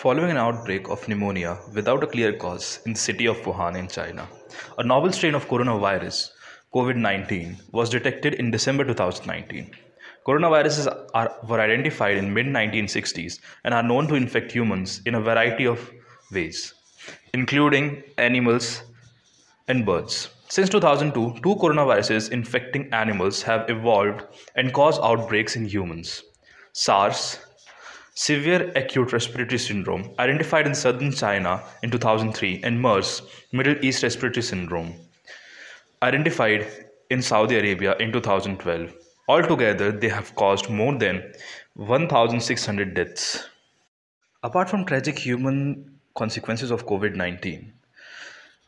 Following an outbreak of pneumonia without a clear cause in the city of Wuhan in China, a novel strain of coronavirus, COVID 19, was detected in December 2019. Coronaviruses are, were identified in mid 1960s and are known to infect humans in a variety of ways, including animals and birds. Since 2002, two coronaviruses infecting animals have evolved and caused outbreaks in humans. SARS severe acute respiratory syndrome, identified in southern China in 2003, and MERS, Middle East respiratory syndrome, identified in Saudi Arabia in 2012. Altogether, they have caused more than 1,600 deaths. Apart from tragic human consequences of COVID 19,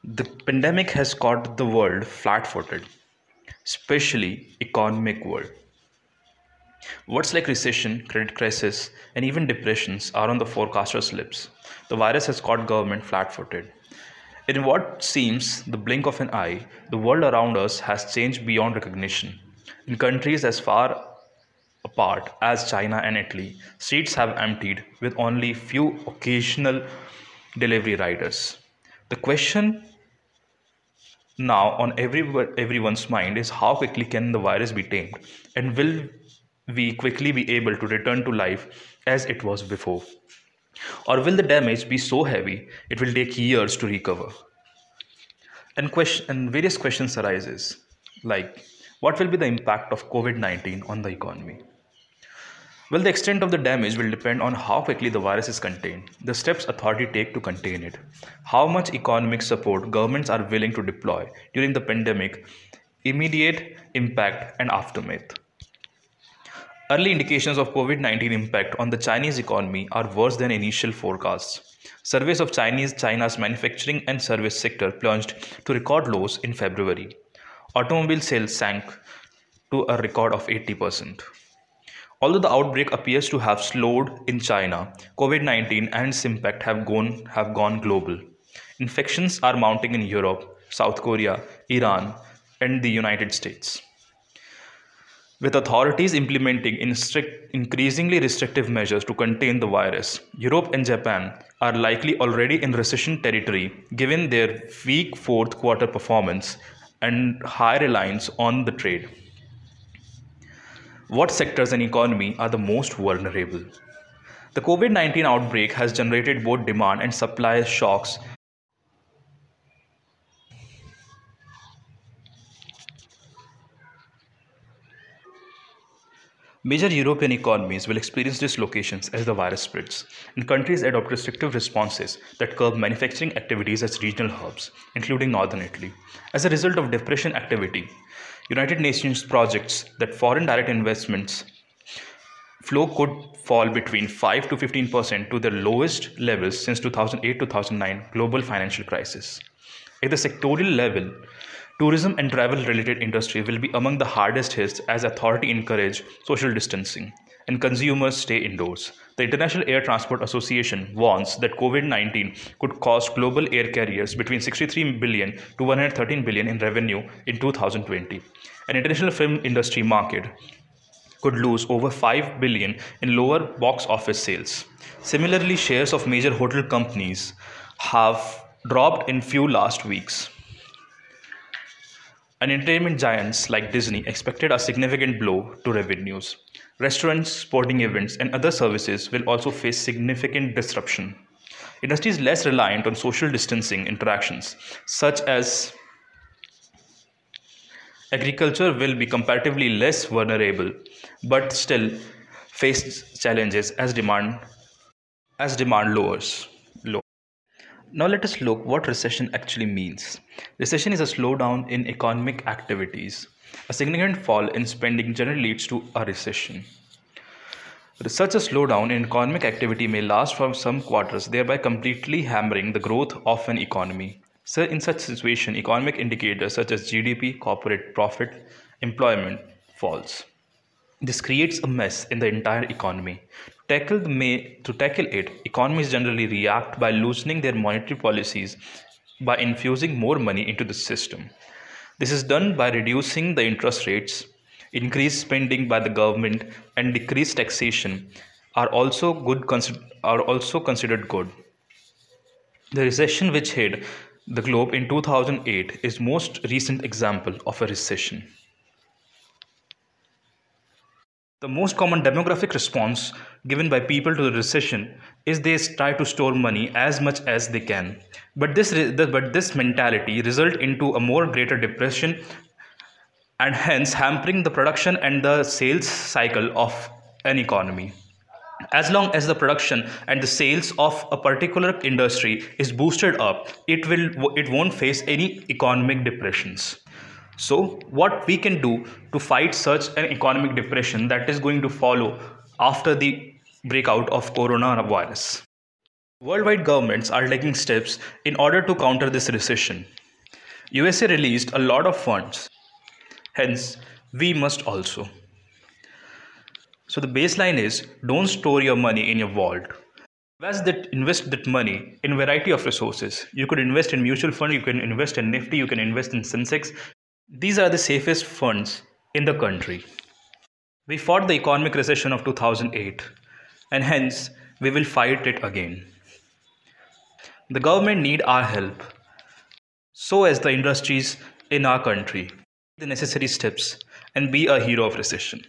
the pandemic has caught the world flat footed, especially economic world. Words like recession, credit crisis, and even depressions are on the forecaster's lips. The virus has caught government flat footed. In what seems the blink of an eye, the world around us has changed beyond recognition. In countries as far apart as China and Italy, streets have emptied with only few occasional delivery riders. The question now on every, everyone's mind is how quickly can the virus be tamed and will we quickly be able to return to life as it was before? Or will the damage be so heavy it will take years to recover? And, question, and various questions arises like what will be the impact of COVID-19 on the economy? Well, the extent of the damage will depend on how quickly the virus is contained, the steps authority take to contain it, how much economic support governments are willing to deploy during the pandemic, immediate impact and aftermath. Early indications of COVID 19 impact on the Chinese economy are worse than initial forecasts. Surveys of Chinese China's manufacturing and service sector plunged to record lows in February. Automobile sales sank to a record of 80%. Although the outbreak appears to have slowed in China, COVID 19 and its impact have gone, have gone global. Infections are mounting in Europe, South Korea, Iran, and the United States. With authorities implementing increasingly restrictive measures to contain the virus, Europe and Japan are likely already in recession territory given their weak fourth quarter performance and high reliance on the trade. What sectors and economy are the most vulnerable? The COVID 19 outbreak has generated both demand and supply shocks Major European economies will experience dislocations as the virus spreads, and countries adopt restrictive responses that curb manufacturing activities as regional hubs, including northern Italy. As a result of depression activity, United Nations projects that foreign direct investments flow could fall between 5 to 15% to their lowest levels since 2008-2009 global financial crisis. At the sectorial level, Tourism and travel related industry will be among the hardest hit as authority encourage social distancing and consumers stay indoors. The International Air Transport Association warns that COVID-19 could cost global air carriers between 63 billion to 113 billion in revenue in 2020. An international film industry market could lose over 5 billion in lower box office sales. Similarly, shares of major hotel companies have dropped in few last weeks. And entertainment giants like Disney expected a significant blow to revenues. Restaurants, sporting events, and other services will also face significant disruption. Industries less reliant on social distancing interactions, such as agriculture, will be comparatively less vulnerable, but still face challenges as demand as demand lowers. Now let us look what recession actually means. Recession is a slowdown in economic activities. A significant fall in spending generally leads to a recession. Such a slowdown in economic activity may last for some quarters, thereby completely hammering the growth of an economy. So, in such situation, economic indicators such as GDP, corporate profit, employment falls. This creates a mess in the entire economy. To tackle, may, to tackle it, economies generally react by loosening their monetary policies by infusing more money into the system. This is done by reducing the interest rates, increased spending by the government, and decreased taxation are also good are also considered good. The recession which hit the globe in 2008 is most recent example of a recession. The most common demographic response given by people to the recession is they try to store money as much as they can. But this, but this mentality result into a more greater depression and hence hampering the production and the sales cycle of an economy. As long as the production and the sales of a particular industry is boosted up, it will it won't face any economic depressions. So, what we can do to fight such an economic depression that is going to follow after the breakout of coronavirus? Worldwide governments are taking steps in order to counter this recession. USA released a lot of funds. Hence, we must also. So the baseline is don't store your money in your vault. Invest that invest that money in variety of resources. You could invest in mutual fund, you can invest in Nifty, you can invest in Sensex, these are the safest funds in the country. We fought the economic recession of 2008 and hence we will fight it again. The government need our help. So as the industries in our country. The necessary steps and be a hero of recession.